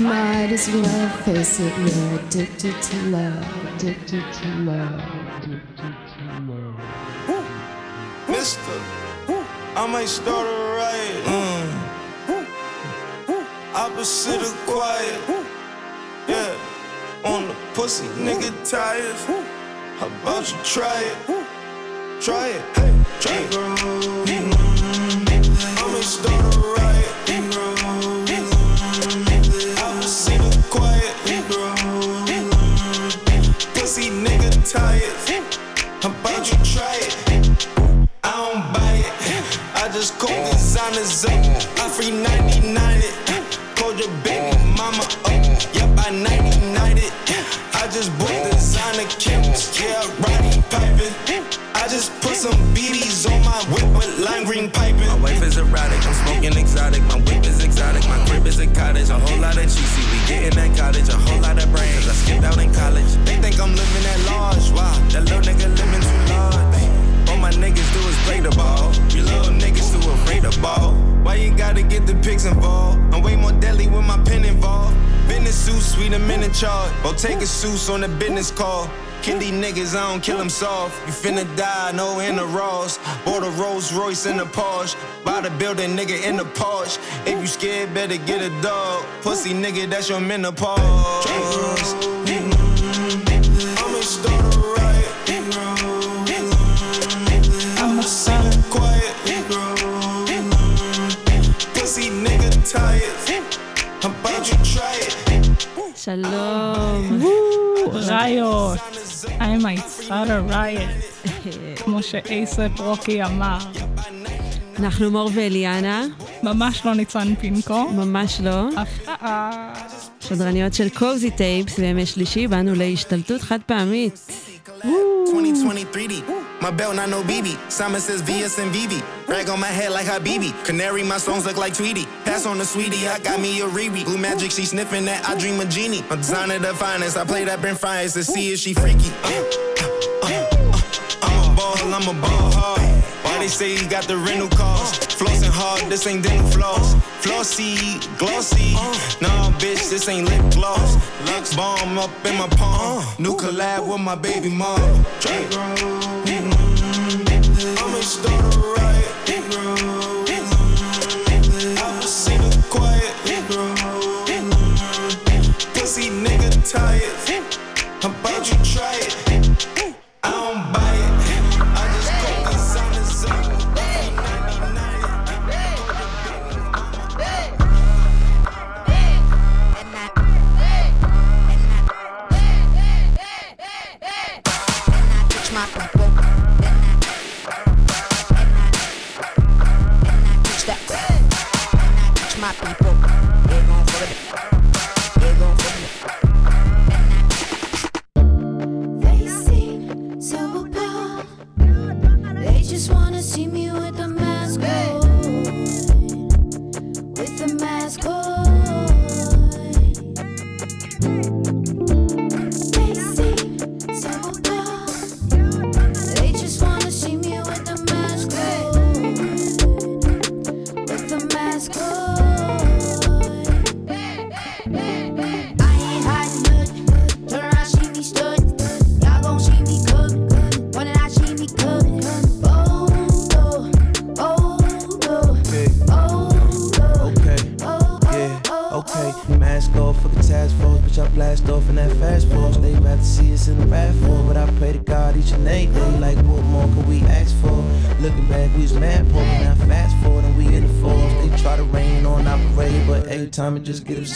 Might as well face it, you're addicted to love, addicted to love, addicted to love. Mister, I might start a riot. Mm. Opposite of quiet. Yeah, on the pussy, nigga tired. How about you try it? Try it, hey, try it. I might start a riot. Opposite of quiet. Pussy nigga tired. How about you try it? I don't buy it. I just call designers up. I free 99 it. Called your baby mama up. Yep, I 99 it. I just bought kits. Yeah, Roddy piping. I just put some BBs on my whip with lime green piping. My wife is erotic, I'm smoking exotic. My whip is exotic, my crib is a cottage. A whole lot of cheesy, we get in that cottage. A whole lot of brains, I skipped out in college. They think I'm living at large. Wow, That little nigga living too large. All my niggas do is play the ball. you little niggas too afraid of ball. Why you gotta get the pigs involved? I'm way more deadly with my pen involved. Business suit, sweet, I'm in charge. Or take a suits on the business call. Kill these niggas, I don't kill them soft. You finna die, no in the Ross. Bought a Rolls Royce in the Porsche. Buy the building, nigga, in the Porsche. If you scared, better get a dog. Pussy nigga, that's your menopause. שלום. ראיות. I might start a riot. כמו שאייסף רוקי אמר. אנחנו מור ואליאנה, ממש לא ניצן פינקו. ממש לא. הפתעה. שדרניות של קוזי טייפס, בימי שלישי באנו להשתלטות חד פעמית. 2023D. My belt, not no BB. Simon says VS and VV. Rag on my head like Habibi. Canary, my songs look like Tweety. Pass on the sweetie, I got me a Riri. Blue magic, she sniffing that. I dream a genie. I'm designer the finest. I play that Brent Fires to see if she freaky. Uh, uh, uh, I'm a ball, I'm a ball hard. Why they say he got the rental cost? Flossing hard, this ain't dental floss. Flossy, glossy. Nah, bitch, this ain't lip gloss. Lux bomb up in my palm. New collab with my baby mom. I'ma a riot.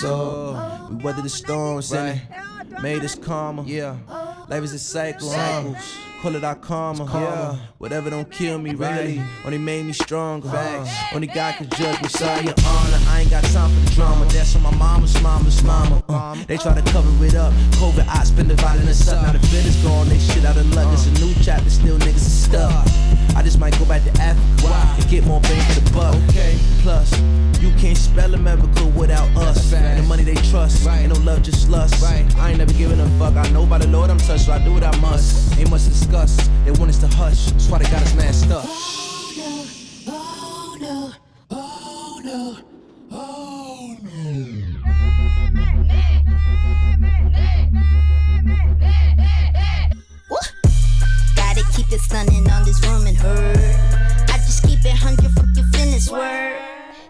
It absorbed. We weathered the storms, right? Made us calmer, yeah. Life is a cycle, cycles. Call it our karma, yeah. Whatever don't kill me, really. Only made me stronger. Only God can judge me, sorry, your honor. I ain't got time for the drama. That's on my mama's mama's mama. Uh, they try to cover it up. COVID, I spend dividing us up. Now the fit is gone, they shit out of luck. It's a new chapter, still niggas are stuck. I just might go back to Africa and get more bang for the buck. Okay. Plus, you can't spell America without us. And the money they trust. Ain't no love, just lust. I ain't never giving a fuck. I know by the Lord I'm touched, so I do what I must. Ain't much to discuss. They want us to hush. That's why they got us messed up. Oh no, oh no, oh keep it stunning on this room and herd. I just keep it hundred fucking finish word.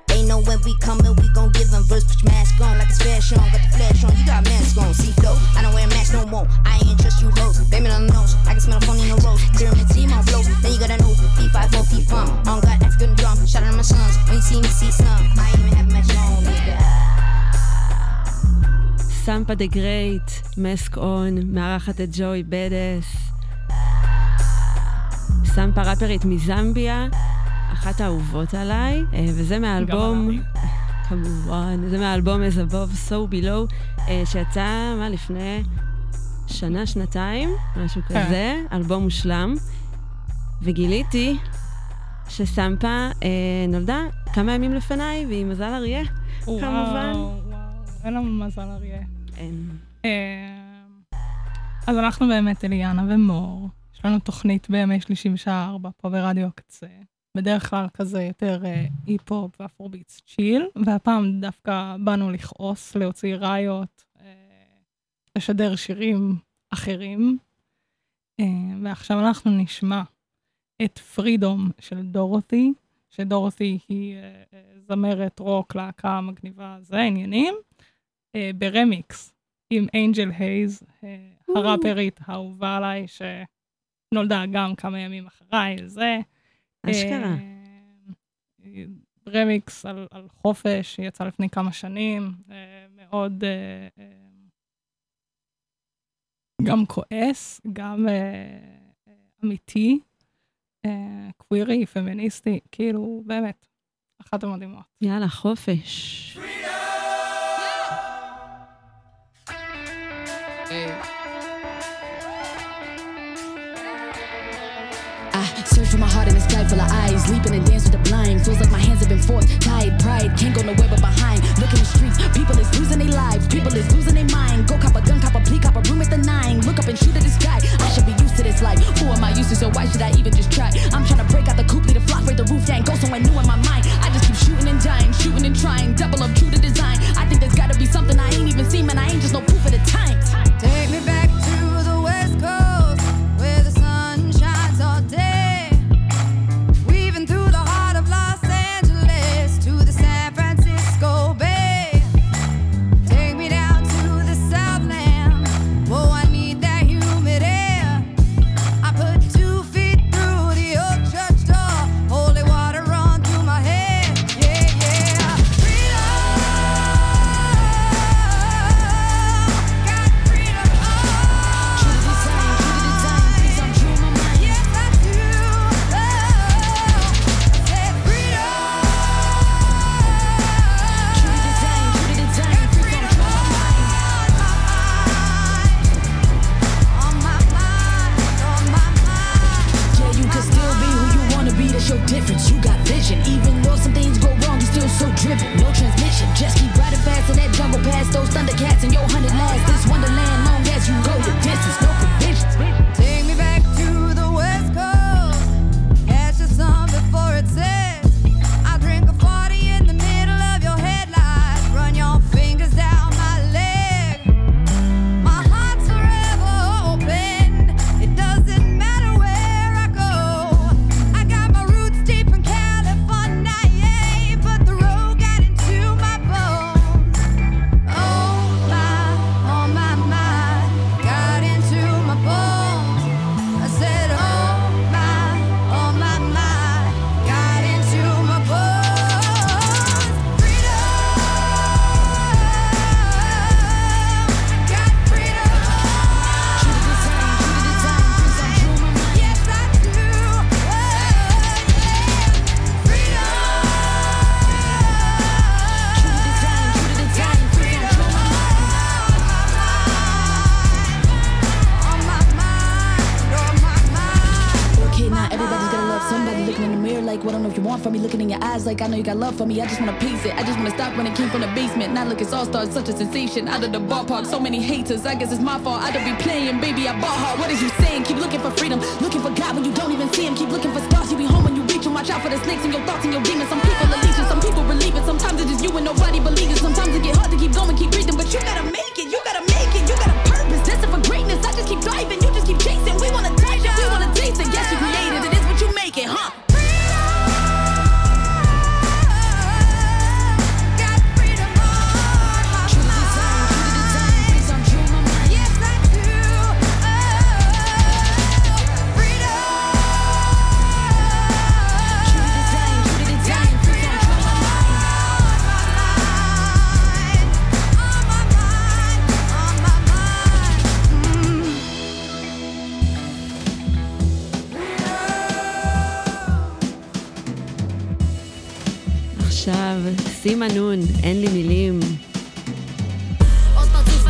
They know when we coming, we gon' give them verse. Put your mask on like it's fashion. Got the flash on, you got mask on. See flow, I don't wear mask no more. I ain't trust you hoes. Baby on the nose, I can smell the phone in the rose. Pyramid team on flow, then you gotta know. P5, 4 P fun. On God, African drum. Shout out to my sons. When you see me, see some. I ain't even have my on, nigga. סמפה דה גרייט, מסק און, מארחת את ג'וי בדס. סמפה ראפרית מזמביה, אחת האהובות עליי, אה, וזה מהאלבום. כמובן, זה מהאלבום As Above So Below, אה, שיצא, מה, לפני שנה, שנתיים, משהו כן. כזה, אלבום מושלם. וגיליתי שסמפה אה, נולדה כמה ימים לפניי, והיא מזל אריה, כמובן. וואו, אין לנו מזל אריה. אין. אז אנחנו באמת אליאנה ומור. יש לנו תוכנית בימי שלישי בשעה ארבע פה ברדיו הקצה. בדרך כלל כזה יותר אה, אי-פופ ואפרוביטס צ'יל, והפעם דווקא באנו לכעוס, להוציא ראיות, אה, לשדר שירים אחרים. אה, ועכשיו אנחנו נשמע את פרידום של דורותי, שדורותי היא אה, אה, זמרת רוק, להקה מגניבה, זה העניינים, אה, ברמיקס עם אנג'ל הייז, אה, הראפרית האהובה עליי, שנולדה גם כמה ימים אחריי, זה. אשכרה. אה, רמיקס על, על חופש, יצא לפני כמה שנים, אה, מאוד אה, גם כועס, גם אמיתי, קווירי, פמיניסטי, כאילו, באמת, אחת המדהימות. יאללה, חופש. I search for my heart in a sky full of eyes, leaping and dance with the blind. Feels like my hands have been forced, tied. Pride can't go nowhere but behind. Look in the streets, people is losing their lives, people is losing Like I know you got love for me. I just wanna piece it. I just wanna stop when it came from the basement. Now look, it's all stars, such a sensation. Out of the ballpark, so many haters. I guess it's my fault. I don't be playing, baby. I ball hard. What is you saying? Keep looking for freedom, looking for God when you don't even see him. Keep looking for stars. You be home when you reach him. Watch out for the snakes in your thoughts and your demons. Some people believe it, some people believe it. Sometimes it's just you and nobody believes it. Sometimes it get hard to keep going, keep breathing, but you gotta make it. You gotta make it. You got a purpose. Destined for greatness. I just keep driving. סימה נון, אין לי מילים. עוד פרצוף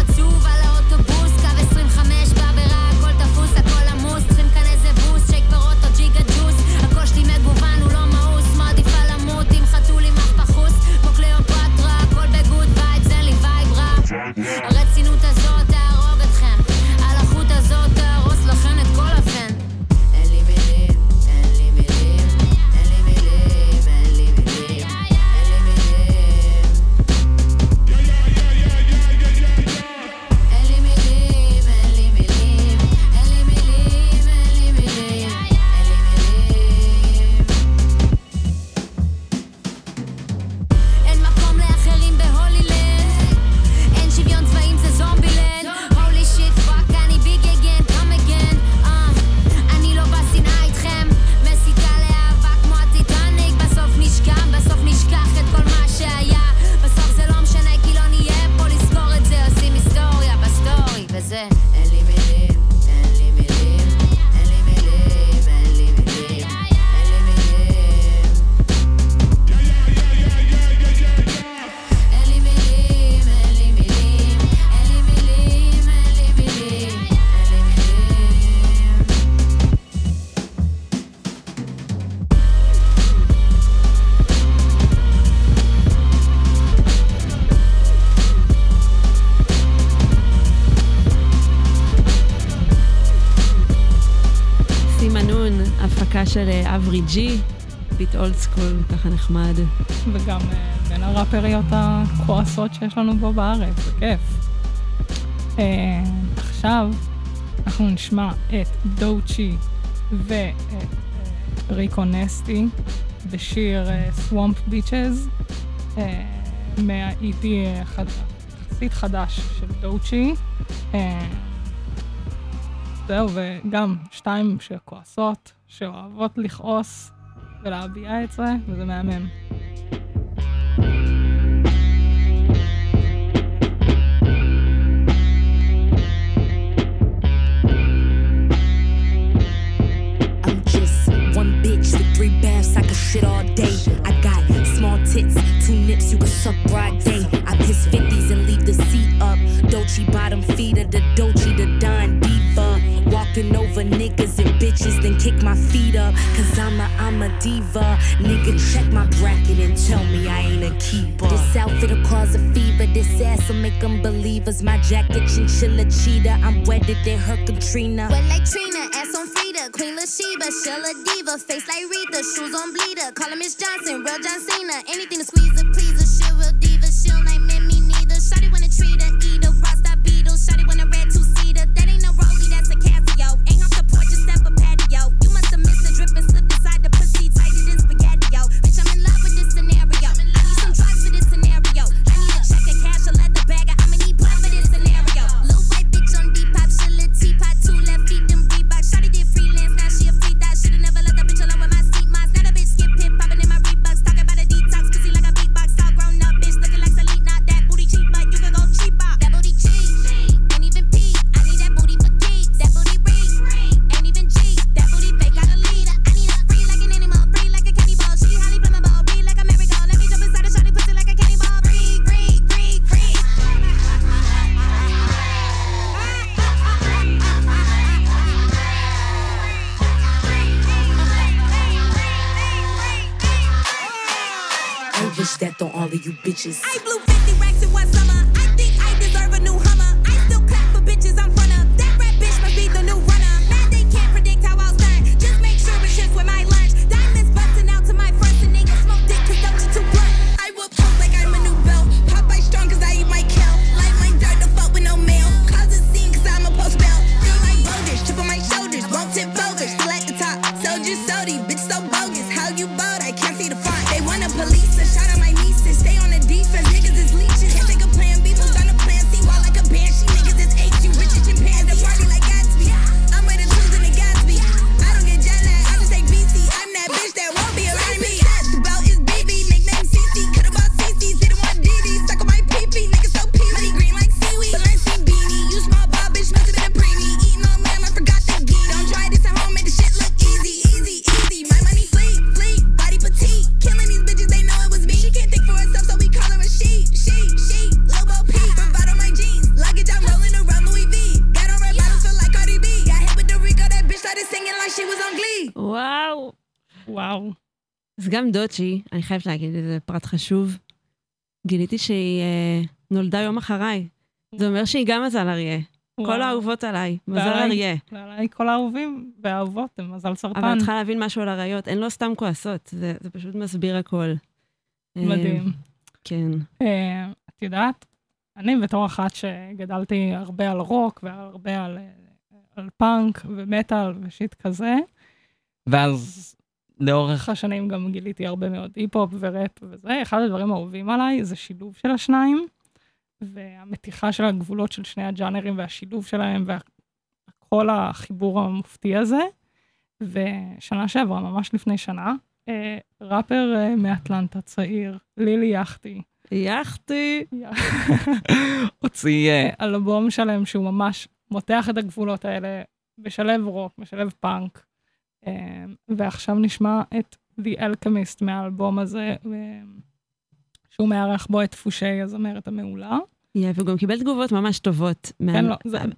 אברי ג'י, ביט אולד סקול, ככה נחמד. וגם אה, בין הראפריות הכועסות שיש לנו פה בארץ, זה כיף. אה, עכשיו אנחנו נשמע את דוצ'י ואת אה, ריקו נסטי בשיר סוואמפ ביצ'ז מה-EP יחסית חדש של דוצ'י. זהו, וגם שתיים שכועסות, שאוהבות לכעוס ולהביע את זה, וזה מהמם. Three baths, I can shit all day. I got small tits, two nips, you can suck over niggas and bitches, then kick my feet up. Cause I'm a, I'm a diva. Nigga, check my bracket and tell me I ain't a keeper. This outfit'll cause a fever, this ass'll make them believers. My jacket, chinchilla cheetah. I'm wetter than her Katrina. Wet like Trina, ass on Frida, Queen Latifah, Shella Diva, face like Rita, shoes on bleeder. Call her Miss Johnson, real John Cena. Anything to squeeze her, please her. She real diva, she'll name me neither. Shawty wanna treat her, דודשי, אני חייבת להגיד איזה פרט חשוב, גיליתי שהיא אה, נולדה יום אחריי. זה אומר שהיא גם מזל אריה. וואו. כל האהובות עליי, מזל ועלי, אריה. ועליי כל האהובים והאהובות הם מזל סרטן. אבל את צריכה להבין משהו על אריות, הן לא סתם כועסות, זה, זה פשוט מסביר הכל. אה, מדהים. אה, כן. אה, את יודעת, אני בתור אחת שגדלתי הרבה על רוק והרבה על, אה, על פאנק ומטאל ושיט כזה, ואז לאורך השנים גם גיליתי הרבה מאוד היפ-הופ וראפ וזה. אחד הדברים האהובים עליי זה שילוב של השניים, והמתיחה של הגבולות של שני הג'אנרים והשילוב שלהם, וכל וה... החיבור המופתי הזה. ושנה שעברה, ממש לפני שנה, אה, ראפר אה, מאטלנטה צעיר, לילי יאכטי. יאכטי. הוציא אה, אלבום שלם שהוא ממש מותח את הגבולות האלה, משלב רוק, משלב פאנק. אמ, ועכשיו נשמע את The Alchemist מהאלבום הזה, אמ, שהוא מארח בו את דפושי הזמרת המעולה. יפה, הוא גם קיבל תגובות ממש טובות כן,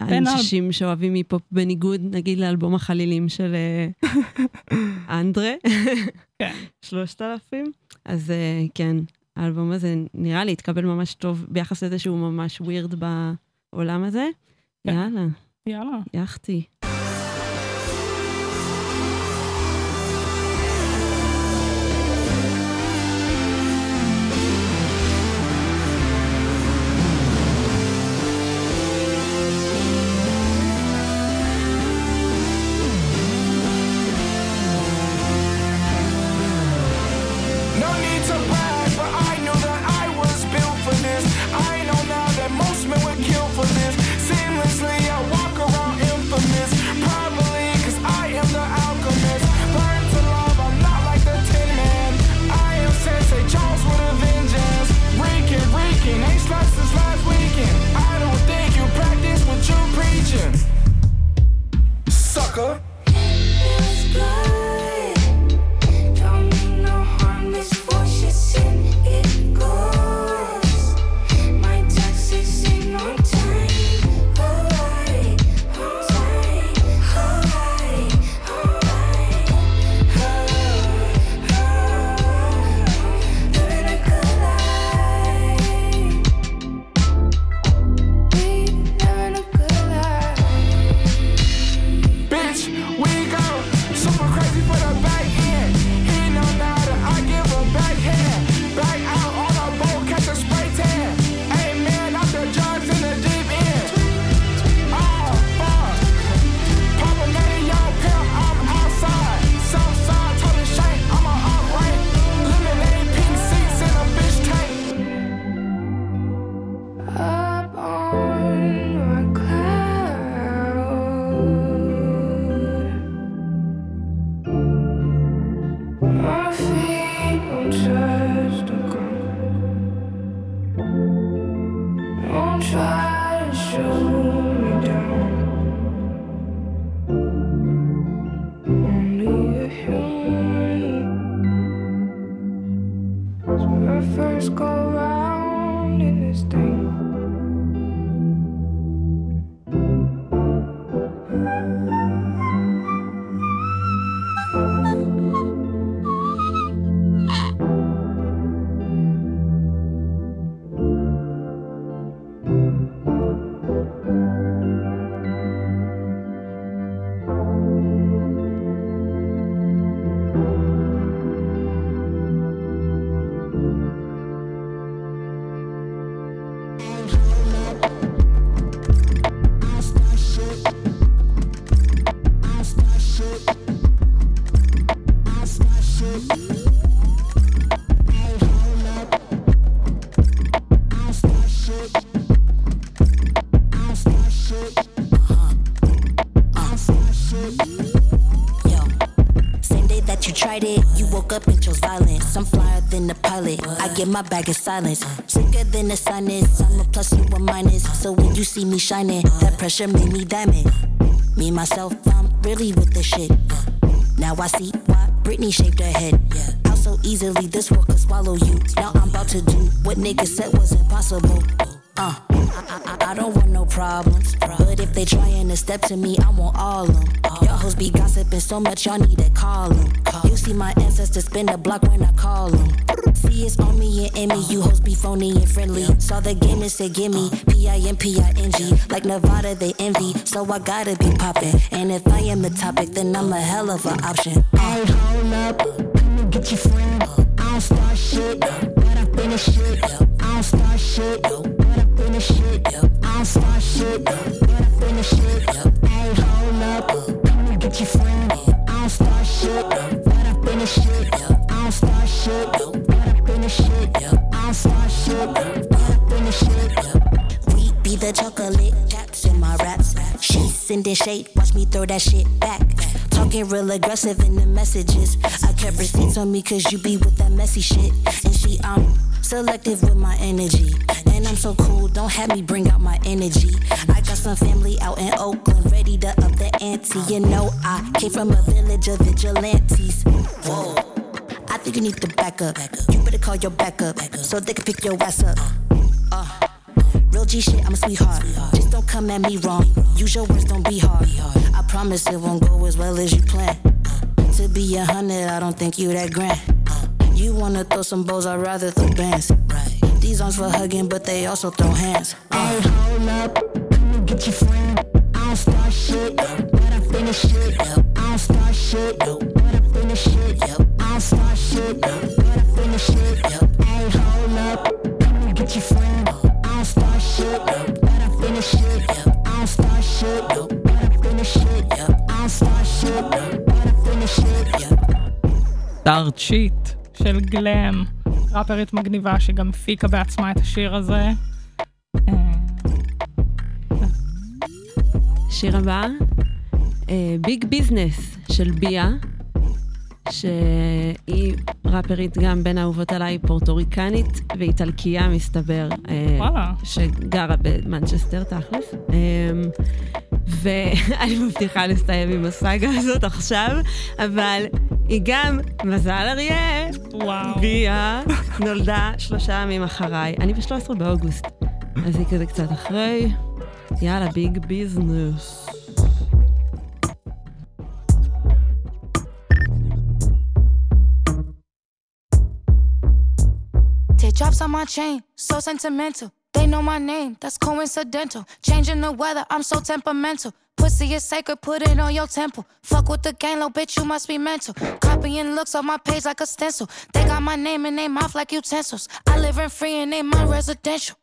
מהאנשים לא, שאוהבים היפ-הופ, בניגוד נגיד לאלבום החלילים של אה, אנדרה, כן. שלושת אלפים. אז אה, כן, האלבום הזה נראה לי התקבל ממש טוב ביחס לזה שהוא ממש ווירד בעולם הזה. כן. יאללה. יאללה. יאכתי. Woke up and chose violence. I'm flyer than the pilot. I get my bag in silence. Sicker than the sinus. I'm a plus, you a minus. So when you see me shining, that pressure made me diamond. Me myself, I'm really with the shit. Now I see why Britney shaved her head. How so easily this world could swallow you. Now I'm about to do what niggas said was impossible. Uh, I, I, I don't want no problems. But if they trying to step to me, I want all of them. Y'all hoes be gossiping so much, y'all need to call them. You see my ancestors spin the block when I call them. See, it's on me and Emmy. You hoes be phony and friendly. Saw the game and said, gimme. P I M P I N G. Like Nevada, they envy. So I gotta be poppin'. And if I am the topic, then I'm a hell of an option. Uh. Hey, hold up. Let me get your friend. I don't start shit, but I finish shit. I don't start shit, I finish shit. I don't start shit, I finish shit. Hey, hold up. Let me get your friend. I don't start shit, I finish shit. I don't start shit, I finish shit. I don't start shit, I finish shit. We be the chocolate sending shade, watch me throw that shit back. Talking real aggressive in the messages. I kept receipts on me cause you be with that messy shit. And she, I'm selective with my energy. And I'm so cool, don't have me bring out my energy. I got some family out in Oakland, ready to up the ante. You know, I came from a village of vigilantes. Whoa. I think you need to back up. You better call your backup so they can pick your ass up. Uh, real G shit, I'm a sweetheart. Just don't come at me wrong. Use your words, don't be hard. I promise it won't go as well as you plan. Uh, to be a hundred, I don't think you that grand. Uh, you wanna throw some bows, I'd rather throw bands. These arms for hugging, but they also throw hands. Uh. Hey, hold up. Let me get your friend. I don't start shit, but I finish shit. שיט של גלם, ראפרית מגניבה שגם הפיקה בעצמה את השיר הזה. שיר הבא, ביג ביזנס של ביה, שהיא ראפרית גם בין האהובות עליי, פורטוריקנית ואיטלקייה מסתבר, אה, וואלה. שגרה במנצ'סטר תכלס. אה, ואני מבטיחה לסיים עם הסאגה הזאת עכשיו, אבל היא גם, מזל אריה, וואו. ביה, נולדה שלושה ימים אחריי. אני ב-13 באוגוסט, אז היא כזה קצת אחרי. יאללה, ביג ביזנס. Teardrops on my chain, so sentimental. They know my name, that's coincidental. Changing the weather, I'm so temperamental. Pussy is sacred, put it on your temple. Fuck with the gang, little bitch, you must be mental. Copying looks on my page like a stencil. They got my name in their mouth like utensils. I live in free and they my residential.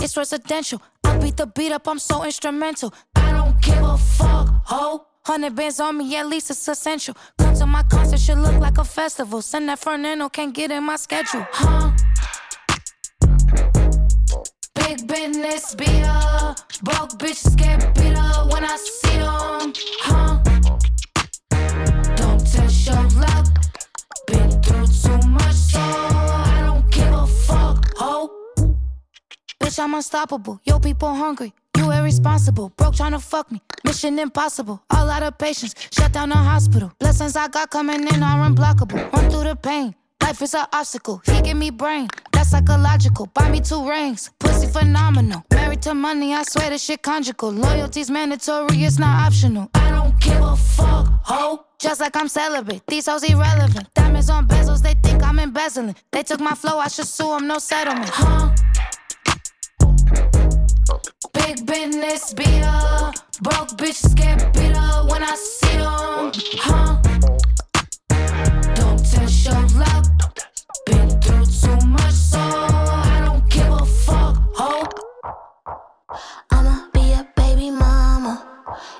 It's residential. I beat the beat up, I'm so instrumental. I don't give a fuck, ho. Hundred bands on me, at least it's essential. Come to my concert, should look like a festival. Send that Fernando, can't get in my schedule, huh? Business, be a broke bitches get up when I see them, huh? Don't test your luck. Been through too much, so I don't give a fuck, ho. Bitch, I'm unstoppable. Yo, people hungry. You irresponsible. Broke trying to fuck me. Mission impossible. All out of patience. Shut down the hospital. Blessings I got coming in are unblockable. Run through the pain. Life is an obstacle. He give me brain. That's psychological. Buy me two rings. Pussy phenomenal. Married to money. I swear this shit conjugal. Loyalty's mandatory. It's not optional. I don't give a fuck, ho. Just like I'm celibate. These hoes irrelevant. Diamonds on bezels. They think I'm embezzling. They took my flow. I should sue them. No settlement. Huh? Big business, be a broke bitches get up when I see them, huh? Don't test your luck. Been through too much, so I don't give a fuck. I'ma be a baby mama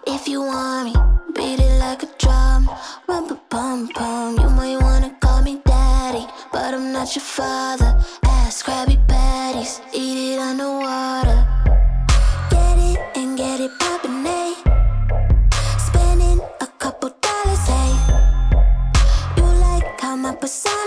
if you want me. Beat it like a drum, rum pa pum. You might wanna call me daddy, but I'm not your father. Krabby Patties, eat it underwater. Get it and get it poppin', a couple dollars, hey. Yeah,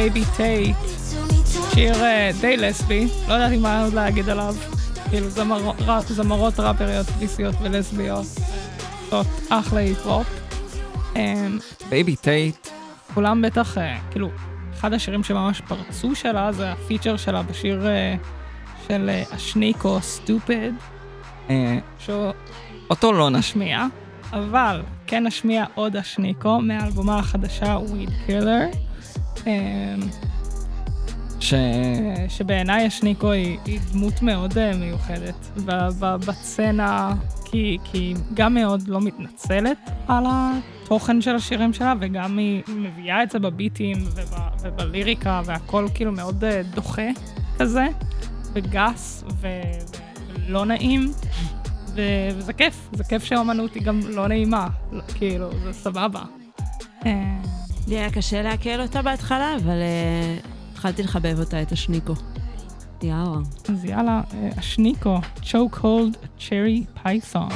בייבי טייט. שיר אה, די לסבי, לא יודעת מה עוד להגיד עליו. כאילו זמר, זמרות ראפריות, פיסיות ולסביות. זאת אחלה היפ-הופ. אמ, בייבי טייט. כולם בטח, אה, כאילו, אחד השירים שממש פרצו שלה זה הפיצ'ר שלה בשיר אה, של השניק או סטופד. שאותו לא נשמיע, אבל כן נשמיע עוד השניקו מאלבומה החדשה, וויד קילר. אמ, ש... שבעיניי השניקו היא, היא דמות מאוד אה, מיוחדת בצנה, כי, כי היא גם מאוד לא מתנצלת על התוכן של השירים שלה, וגם היא מביאה את זה בביטים וב, ובליריקה, והכל כאילו מאוד אה, דוחה כזה, וגס ו, ולא נעים, ו, וזה כיף, זה כיף שהאומנות היא גם לא נעימה, כאילו, זה סבבה. אה, לי היה קשה לעכל אותה בהתחלה, אבל uh, התחלתי לחבב אותה, את השניקו. יאללה. אז יאללה, השניקו, choke hold cherry python.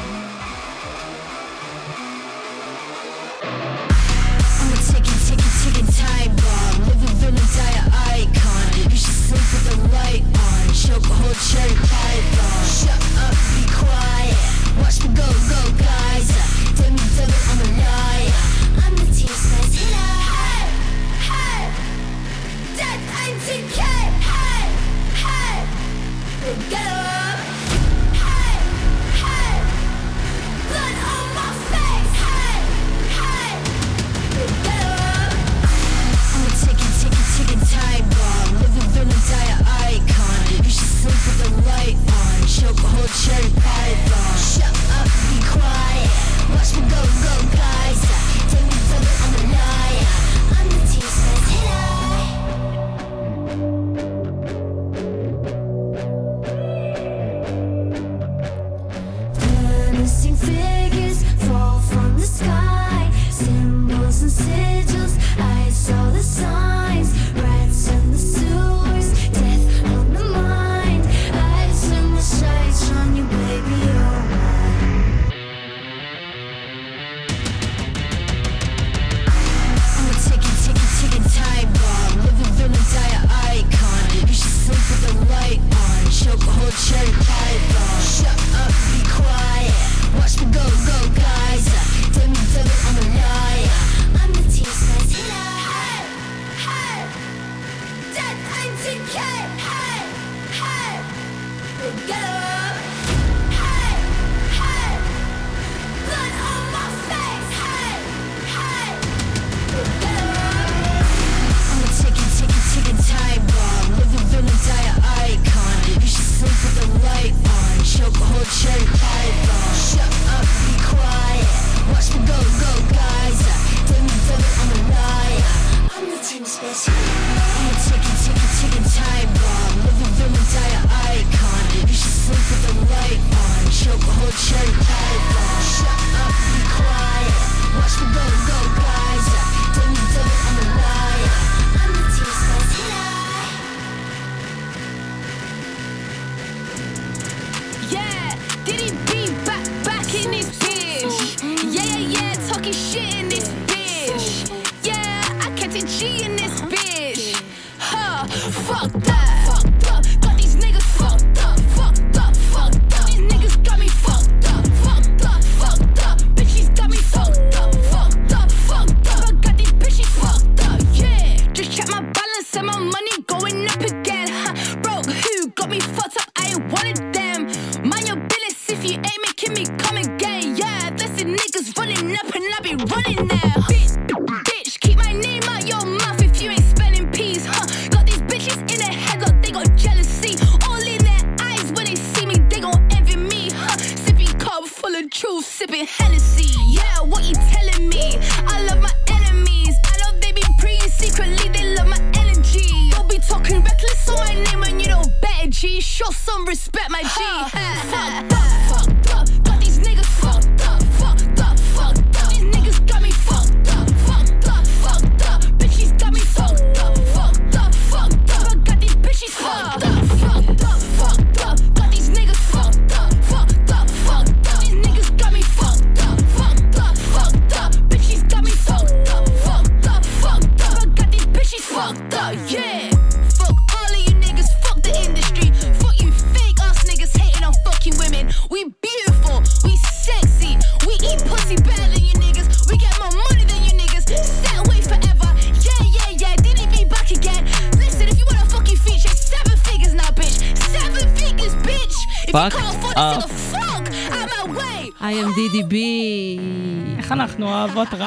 Choke hold cherry python. Shut up, be quiet. Watch me go, go. white on Chokehold cherry python Shut up, be quiet. Watch me go, go, guys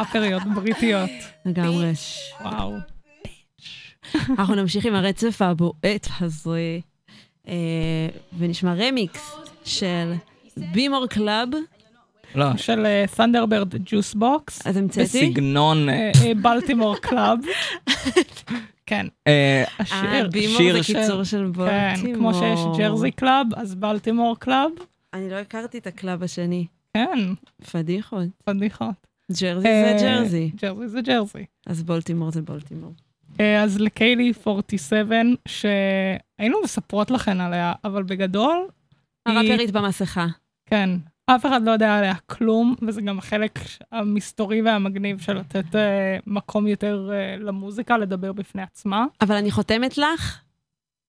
ראפריות בריטיות. לגמרי. וואו. אנחנו נמשיך עם הרצף הבועט הזה, אה, ונשמע רמיקס של בימור קלאב. לא. של ת'נדרברד ג'וס בוקס. אז המצאתי? בסגנון... אה, בלטימור קלאב. כן. אה, אה, בימור שיר זה קיצור של כן, כמו שיש בולטימור. ג'רזי קלאב, אז בלטימור קלאב. אני לא הכרתי את הקלאב השני. כן. פדיחות. פדיחות. ג'רזי זה אה, ג'רזי. ג'רזי זה ג'רזי. אז בולטימור זה בולטימור. אה, אז לקיילי 47, שהיינו מספרות לכן עליה, אבל בגדול... היא- הראפרית במסכה. כן. אף אחד לא יודע עליה כלום, וזה גם החלק המסתורי והמגניב של לתת אה, מקום יותר אה, למוזיקה, לדבר בפני עצמה. אבל אני חותמת לך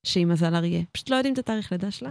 שהיא מזל אריה. פשוט לא יודעים את התאריך לידה שלה,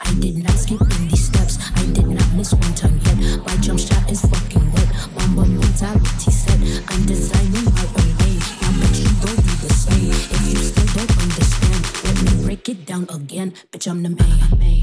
I did not skip any steps. I did not miss one turn yet. My jump shot is fucking wet. Mamba mentality set. I'm designing my own way. I bet you gon' do the same. If you still don't understand, let me break it down again. Bitch, I'm the man.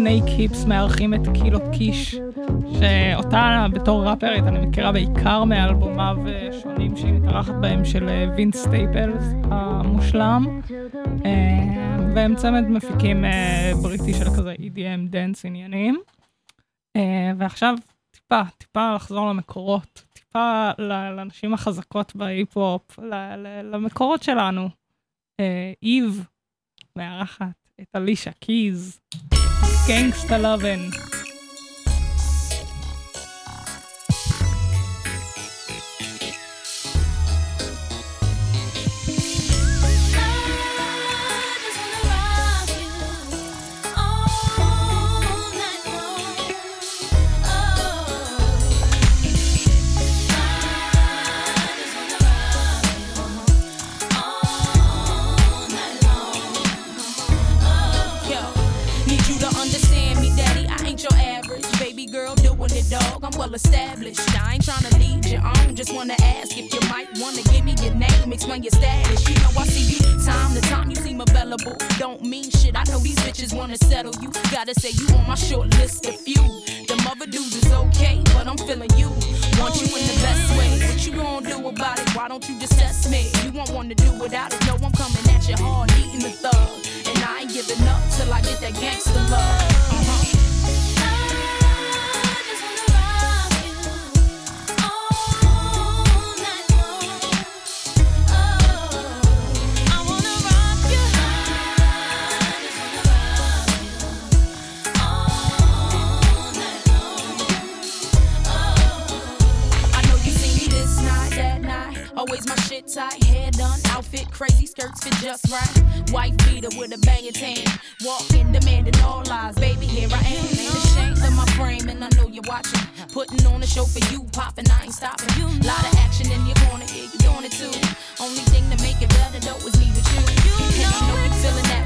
סנייק היפס מארחים את קילו קיש, שאותה בתור ראפרית אני מכירה בעיקר מאלבומיו אה, שונים שהיא מתארחת בהם של אה, וינס סטייפלס המושלם, אה, והם צמד מפיקים בריטי של כזה EDM דנס עניינים. ועכשיו טיפה, טיפה לחזור למקורות, טיפה לנשים החזקות בהיפ-הופ, למקורות שלנו. איב מארחת את אלישה קיז, Gangsta Lovin'.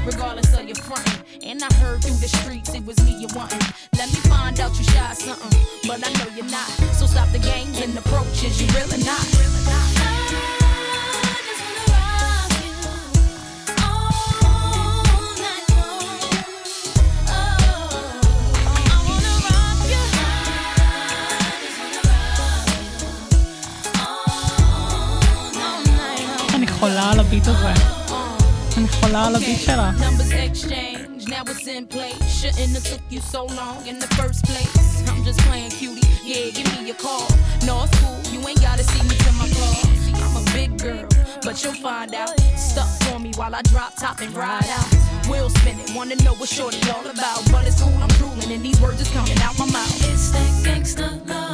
regardless of your frontin'. And I heard through the streets it was me you wantin'. Let me find out you shy something, but I know you're not. So stop the games and approaches, you really not. אני חולה על הביט הזה. for all of each other. Numbers exchange, now it's in place. Shouldn't have took you so long in the first place. I'm just playing cutie, yeah, give me your call. No, it's cool, you ain't gotta see me till my call. I'm a big girl, but you'll find out. Stuck for me while I drop top and ride out. Will spin it, wanna know what shorty all about. But it's cool, I'm drooling, and these words is coming out my mouth. It's that gangsta love.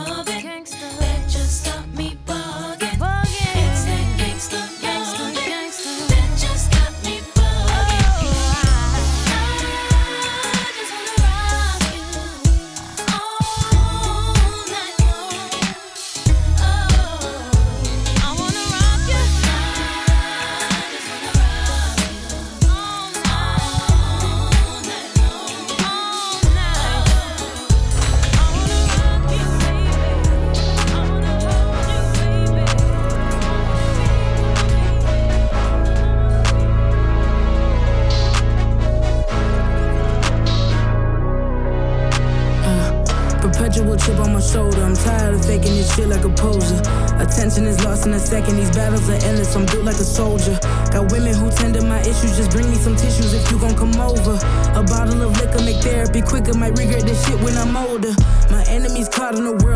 Issues. Just bring me some tissues if you gon' come over. A bottle of liquor make therapy quicker. Might regret this shit when I'm older. My enemies caught in a whirlwind.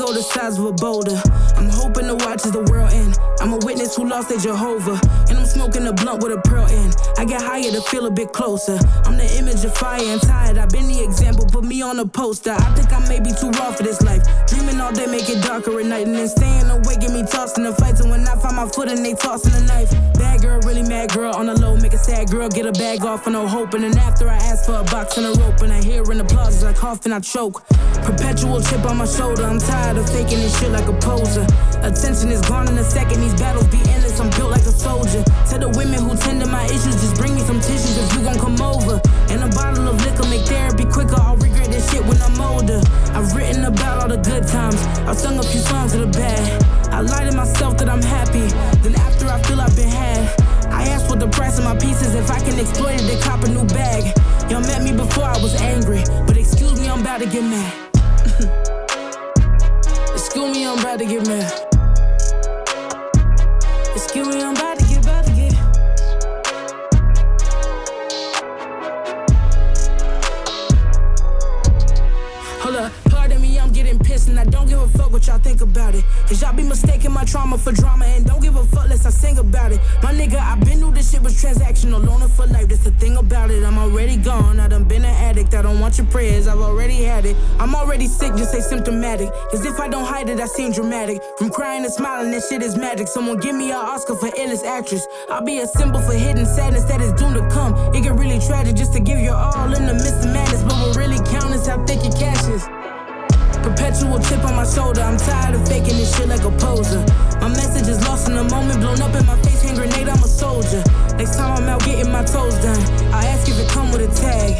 Ego the size of a boulder. I'm hoping to watch as the world end. I'm a witness who lost their Jehovah. And I'm smoking a blunt with a pearl in. I get higher to feel a bit closer. I'm the image of fire and tired. I've been the example. Put me on a poster. I think I may be too raw for this life. Dreaming all day, make it darker at night. And then staying awake, get me tossed in the fights. And when I find my foot and they tossing the knife. Bad girl, really mad girl on the low. Make a sad girl, get a bag off for no hope. And then after I ask for a box and a rope. And I hear an applause as I cough and I choke. Perpetual chip on my shoulder. I'm tired tired of faking this shit like a poser. Attention is gone in a second, these battles be endless. I'm built like a soldier. Tell the women who tend to my issues, just bring me some tissues if you gon' come over. And a bottle of liquor make therapy quicker. I'll regret this shit when I'm older. I've written about all the good times, I've sung a few songs of the bad. I lie to myself that I'm happy, then after I feel I've been had. I asked for the price of my pieces if I can exploit it, then cop a new bag. Y'all met me before I was angry, but excuse me, I'm about to get mad. Excuse me, I'm about to get, about what y'all think about it. Cause y'all be mistaking my trauma for drama and don't give a fuck less I sing about it. My nigga, I been through this shit was transactional, loner for life. That's the thing about it. I'm already gone. I done been an addict. I don't want your prayers. I've already had it. I'm already sick, just say symptomatic. Cause if I don't hide it, I seem dramatic. From crying to smiling, that shit is magic. Someone give me an Oscar for illest actress. I'll be a symbol for hidden sadness that is doomed to come. It get really tragic just to give your all in the midst of madness. But what really counts is how thick your cash is. Perpetual chip on my shoulder. I'm tired of faking this shit like a poser. My message is lost in the moment, blown up in my face. Hand grenade, I'm a soldier. Next time I'm out getting my toes done, I ask if it come with a tag.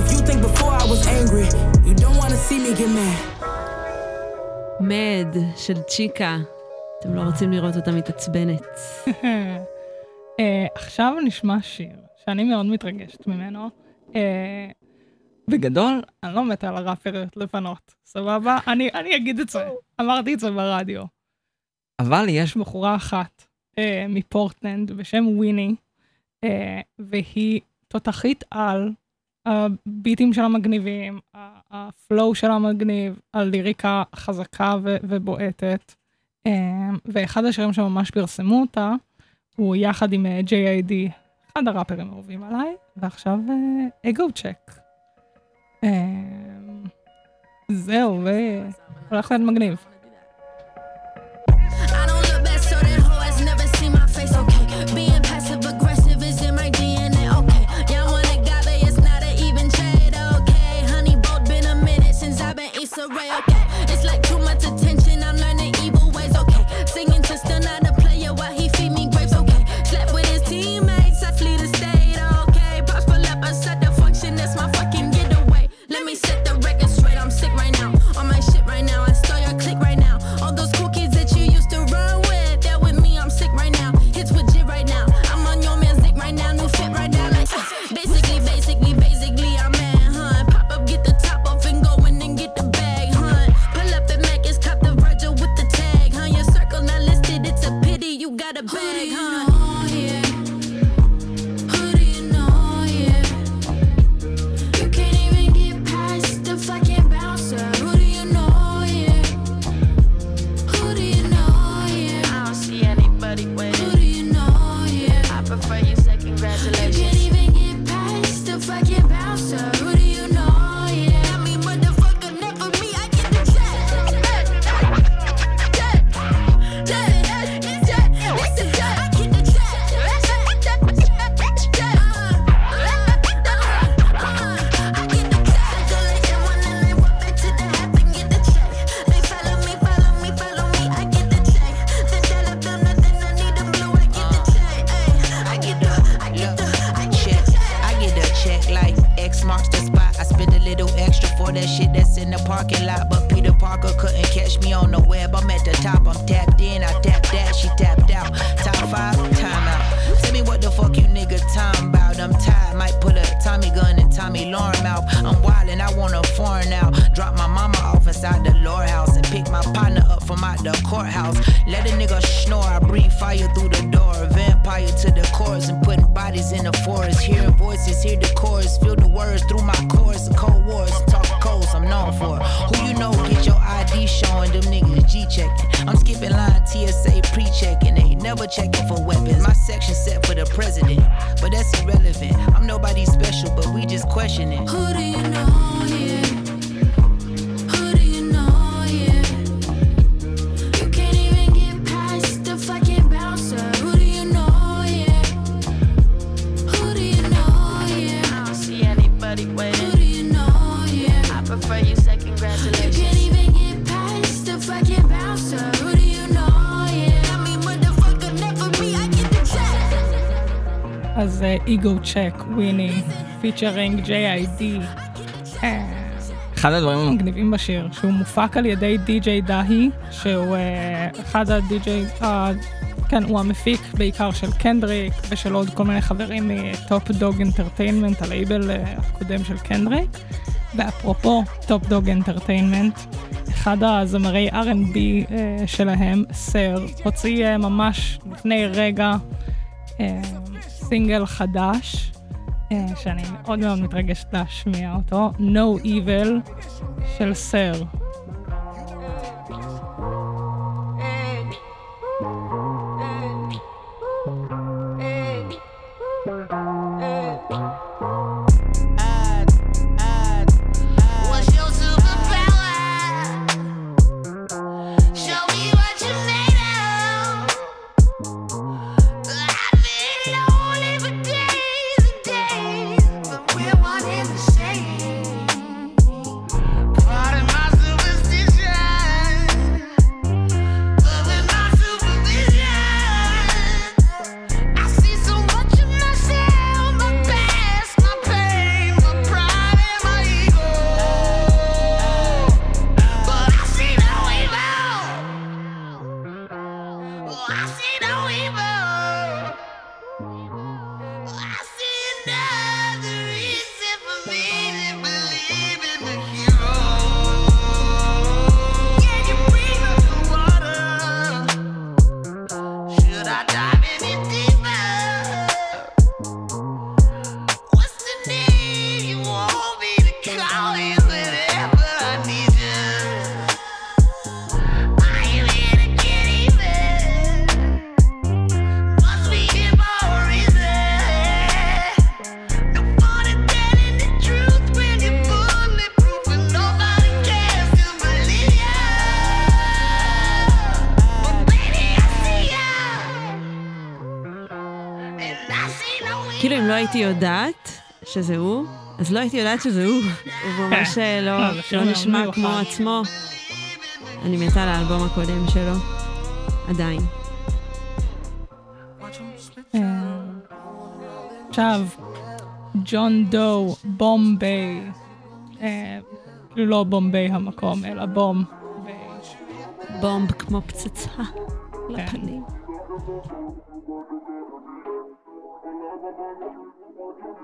If you think before I was angry, you don't wanna see me get mad. מד של צ'יקה. אתם לא רוצים לראות אותה מתעצבנת. אה, עכשיו נשמע שיר שאני מאוד מתרגשת ממנו. אה, בגדול, אני לא מתה על הראפריות לבנות, סבבה? אני, אני אגיד את זה, אמרתי את זה ברדיו. אבל יש... בחורה אחת אה, מפורטלנד בשם וויני, אה, והיא תותחית על, הביטים שלה מגניבים, ה- הפלואו שלה מגניב, הליריקה חזקה ו- ובועטת. אה, ואחד השירים שממש פרסמו אותה, הוא יחד עם אה, JID, אחד הראפרים האהובים עליי, ועכשיו אגו צ'ק. זהו, והולך להיות מגניב. אז אגו צ'ק, וויני, פיצ'רינג JID. אחד הדברים מגניבים בשיר, שהוא מופק על ידי די.ג'יי דהי, שהוא אה, אחד הדי.ג'יי, אה, כן, הוא המפיק בעיקר של קנדריק ושל עוד כל מיני חברים מטופ דוג אנטרטיינמנט, הלייבל אה, הקודם של קנדריק. ואפרופו טופ דוג אנטרטיינמנט, אחד הזמרי R&B שלהם, סר, הוציא ממש לפני רגע סינגל חדש, אה, שאני מאוד מאוד מתרגשת להשמיע אותו, No Evil של סר. הייתי יודעת שזה הוא, אז לא הייתי יודעת שזה הוא. הוא ממש אה, לא לא, לא נשמע. כמו עצמו. אני מתה לאלבום הקודם שלו. עדיין. אה, עכשיו, ג'ון דו, בומביי, אה, כאילו לא בומביי המקום, אלא בום. בומב כמו פצצה כן. לפנים.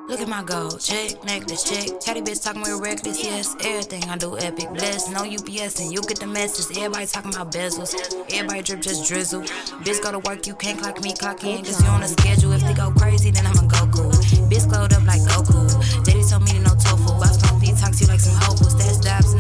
Look at my gold, check, necklace, check. Chatty bitch talking real reckless, yes. Everything I do epic, blessed. No UPS and you get the message. Everybody talking about bezels. Everybody drip just drizzle. Bitch go to work, you can't clock me, clock in, cause you on a schedule. If they go crazy, then I'ma go cool. Bitch glowed up like Goku. Daddy told me to no tofu. Boss gon' detox you like some hopefuls. That's dabs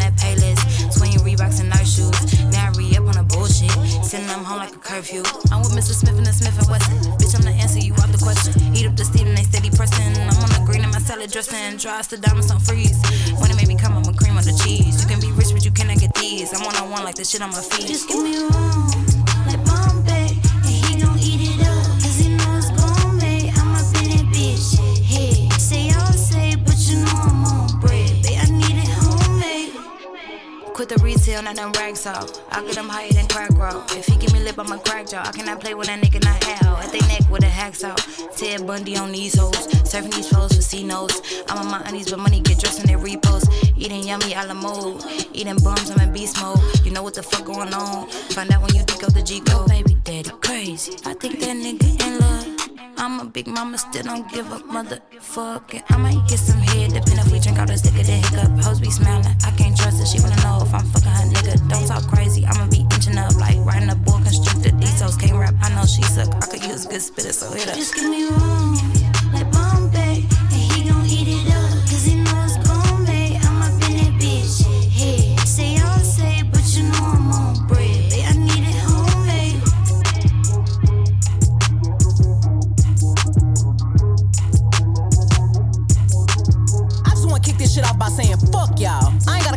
Sending them home like a curfew. I'm with Mr. Smith and the Smith and Wesson. Bitch, I'm the answer, you out the question. Eat up the steam and they steady pressing. I'm on the green in my salad dressing. Dries the diamonds on freeze. When it made me come, I'm a cream on the cheese. You can be rich, but you cannot get these. I'm one on one like the shit on my feet. Just give me room, Quit the retail, not them rags off. I get them higher than crack rock. If he give me lip, I'ma crack jaw. I cannot play with that nigga not out. At they neck with a hacksaw. Ted Bundy on these hoes. Surfing these foes for C notes. I'm on my undies, but money get dressed in their repost. Eating yummy a la mode. Eating bums, I'm in beast mode. You know what the fuck going on. Find out when you think of the G code. baby daddy crazy. I think that nigga in love. I'm a big mama, still don't give up, motherfucker. I might get some head, depend if we drink out the stick of the hiccup. Hoes be smiling, I can't trust her. She wanna know if I'm fucking her nigga. Don't talk crazy, I'ma be inching up like riding a boa constrictor. These hoes can't rap, I know she suck. I could use a good spitter, so hit up. Just give me room, like Bombay,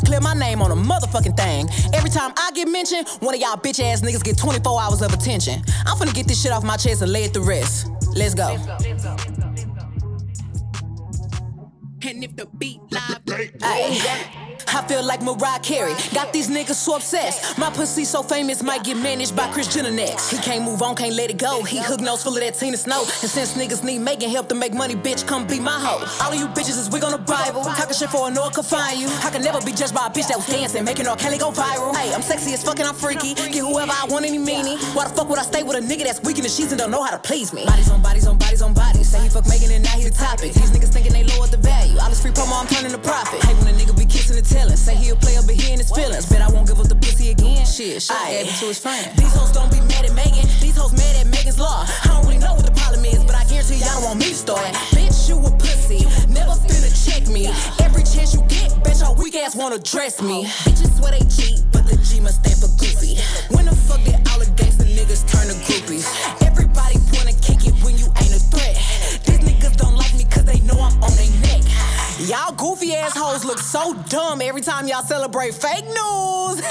clear my name on a motherfucking thing. Every time I get mentioned, one of y'all bitch ass niggas get 24 hours of attention. I'm finna get this shit off my chest and lay it to rest. Let's go. And if the beat live, Ay. I feel like Mariah Carey. Got these niggas so obsessed. My pussy so famous might get managed by Kris Jenner next. He can't move on, can't let it go. He hook nose full of that Tina Snow. And since niggas need making help to make money, bitch, come be my hoe. All of you bitches is wig on the Bible. Talking shit for a no could find you. I can never be judged by a bitch that was dancing, making R. Kelly go viral. Hey, I'm sexy as fucking, I'm freaky. Get whoever I want, any meanie. Why the fuck would I stay with a nigga that's weak in the sheets and don't know how to please me? Bodies on bodies on bodies on bodies. Say he fuck Megan and now he the topic. These niggas thinking they lowered the value. All this free promo, I'm turning to profit. Hey, when a nigga be kissing and telling, say he a player, but he in his feelings. Bet I won't give up the pussy again. Shit, shit, gave it to his friend. These hoes don't be mad at Megan. These hoes mad at Megan's law. I don't really know what the problem is, but I guarantee y'all don't want me to start. Bitch, you a pussy. Never finna check me. Every chance you get, bet your weak ass wanna dress me. Bitches swear they cheat, but the G must stand for goofy. When the fuck did all the gangsta niggas turn to groupies? Everybody wanna kick it when you ain't a threat. These niggas don't like me cause they know I'm on their neck. Y'all goofy assholes look so dumb every time y'all celebrate fake news.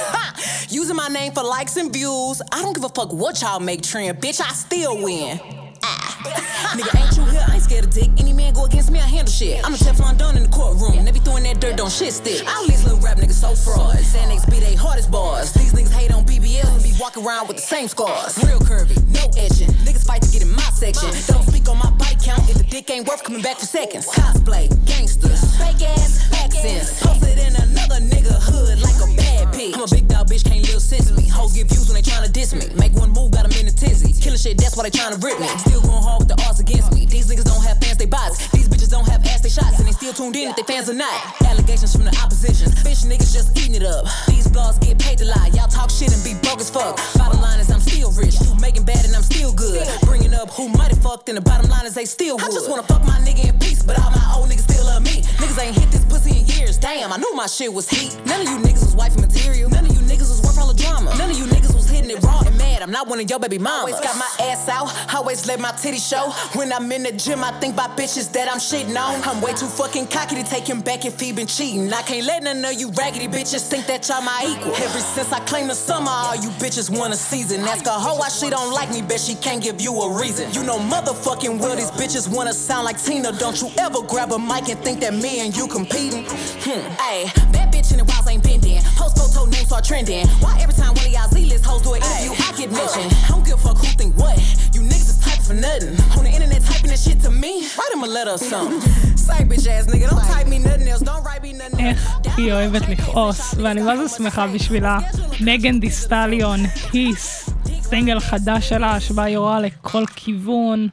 Using my name for likes and views. I don't give a fuck what y'all make trend, bitch. I still win. Ah. Nigga, ain't you here? Scared of dick. Any man go against me, I handle shit. I'm a Teflon Don in the courtroom. They be throwing that dirt, don't shit stick. All these little rap niggas so fraud. Xanax be they hardest bars. These niggas hate on BBL and be walking around with the same scars. Real curvy, no etching. Niggas fight to get in my section. Don't speak on my body count if the dick ain't worth coming back for seconds. Cosplay, gangsters, fake ass accents. Posted in another nigga hood like a bad bitch. I'm a big dog bitch, can't live since me. Hoes get views when they tryna diss me. Make one move, got 'em in a tizzy. Killing shit, that's why they tryna rip me. Still going hard with the odds against me. These niggas don't have fans, they bots. These bitches don't have ass, they shots. And they still tuned in if they fans or not. Allegations from the opposition. Bitch niggas just eating it up. These blogs get paid to lie. Y'all talk shit and be broke as fuck. Bottom line is I'm still rich. You making bad and I'm still good. Bringing up who might have fucked and the bottom line is they still would. I just wanna fuck my nigga in peace, but all my old niggas still love me. Niggas ain't hit this pussy in years. Damn, I knew my shit was heat. None of you niggas was wifey material. None of you niggas was drama. None of you niggas was hitting it raw and mad. I'm not one of your baby mamas. Always got my ass out. Always let my titty show. When I'm in the gym, I think about bitches that I'm shitting on. I'm way too fucking cocky to take him back if he been cheating. I can't let none of you raggedy bitches think that y'all my equal. Ever since I claimed the summer, all you bitches want a season. Ask a hoe why she don't like me, bet she can't give you a reason. You know motherfucking well these bitches wanna sound like Tina. Don't you ever grab a mic and think that me and you competing? Hmm. Hey, that bitch in the walls ain't bending. Post photo names start trending. Why every time one of y'all Z-list hoes do an interview, I get mentioned? I don't give a fuck who think what. You niggas is typing for nothing. On the internet typing that shit to me. Write him a letter or something. Say bitch ass nigga, don't type me nothing else. Don't write me nothing else. איך היא אוהבת לכעוס, ואני מה זה שמחה בשבילה. מגן דיסטליון, היס, סינגל חדש שלה, שבה היא רואה לכל כיוון,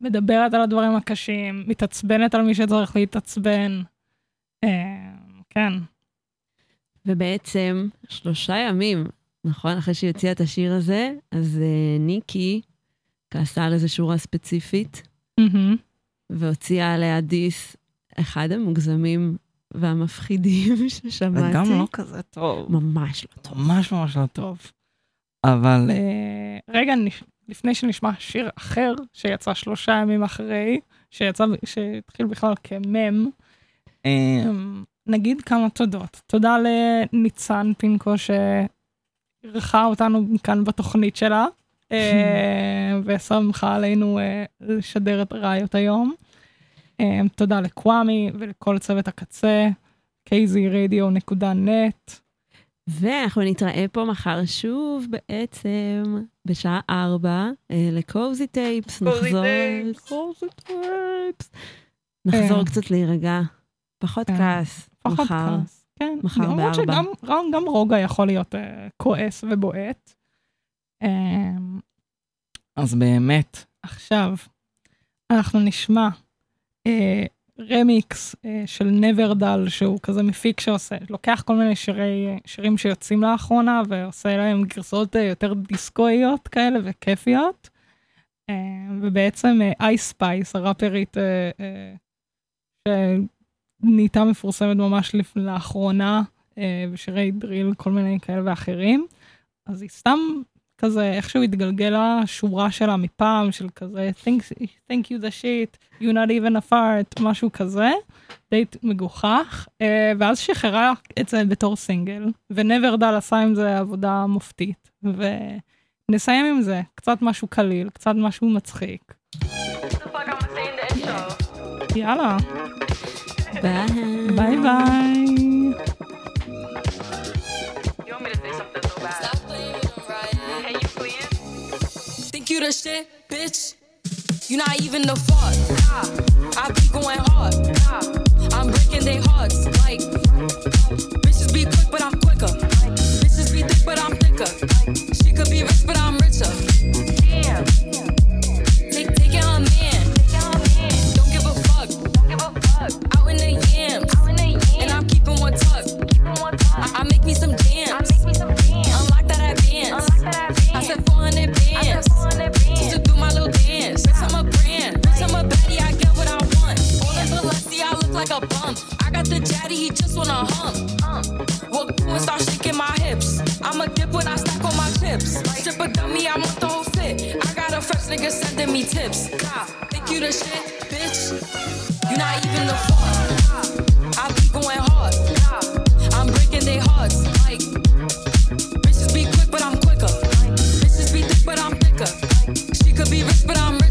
מדברת על הדברים הקשים, מתעצבנת על מי שצריך להתעצבן. אה, כן. ובעצם שלושה ימים, נכון? אחרי שהיא הוציאה את השיר הזה, אז uh, ניקי כעסה על איזה שורה ספציפית, מהמם. והוציאה עליה דיס, אחד המוגזמים והמפחידים ששמעתי. וגם לא כזה טוב. ממש לא טוב. ממש ממש לא טוב. אבל אה, רגע, נש- לפני שנשמע שיר אחר, שיצא שלושה ימים אחרי, שיצא, שהתחיל בכלל כמם, אמ, נגיד כמה תודות. תודה לניצן פינקו שאירחה אותנו כאן בתוכנית שלה, אה, ושמחה עלינו אה, לשדר את ראיות היום. אה, תודה לקוואמי ולכל צוות הקצה, kzradio.net. ואנחנו נתראה פה מחר שוב בעצם בשעה ארבע אה, לקוזי טייפס. נחזור... קוזי טייפס. נחזור כן. קצת להירגע. פחות כן. כעס. פחות מחר. כעס, כן. מחר למרות בארבע. שגם גם, גם רוגע יכול להיות אה, כועס ובועט. אה, אז באמת, עכשיו, אנחנו נשמע אה, רמיקס אה, של נברדל, שהוא כזה מפיק שעושה, לוקח כל מיני שירי, שירים שיוצאים לאחרונה, ועושה להם גרסאות אה, יותר דיסקואיות כאלה וכיפיות. אה, ובעצם אייס אה, ספייס, הראפרית אה, אה, שנהייתה מפורסמת ממש לאחרונה, אה, בשירי דריל, כל מיני כאלה ואחרים. אז היא סתם כזה איכשהו התגלגלה שורה שלה מפעם של כזה think, think you the shit, you not even a fart, משהו כזה, די מגוחך, אה, ואז שחררה את זה בתור סינגל, ונברדל עשה עם זה עבודה מופתית, ונסיים עם זה, קצת משהו קליל, קצת משהו מצחיק. יאללה, Bye. Bye bye. you the shit, bitch. You not even the fuck. Nah, I be going hard. Nah, I'm breaking their hearts. Like bitches be quick, but I'm quicker. Like, bitches be thick, but I'm thicker. Like, she could be rich, but I'm richer. Damn. Out in the yams. And I'm keeping one tuck. I, I make me some jams. Unlock that advance. I said 400 bands. Just to do my little dance. Bitch, I'm a baddie. I get what I want. All in Celestia, I look like a bum. I got the daddy, he just wanna hump. Walk through and start shaking my hips. I'm a dip when I stack on my chips. Strip a dummy, I want the whole fit. I got a fresh nigga sending me tips. Nah, think you the shit, bitch. Not even the fuck. I be going hard. I'm breaking their hearts. Like, bitches be quick, but I'm quicker. Bitches be thick, but I'm thicker. She could be rich, but I'm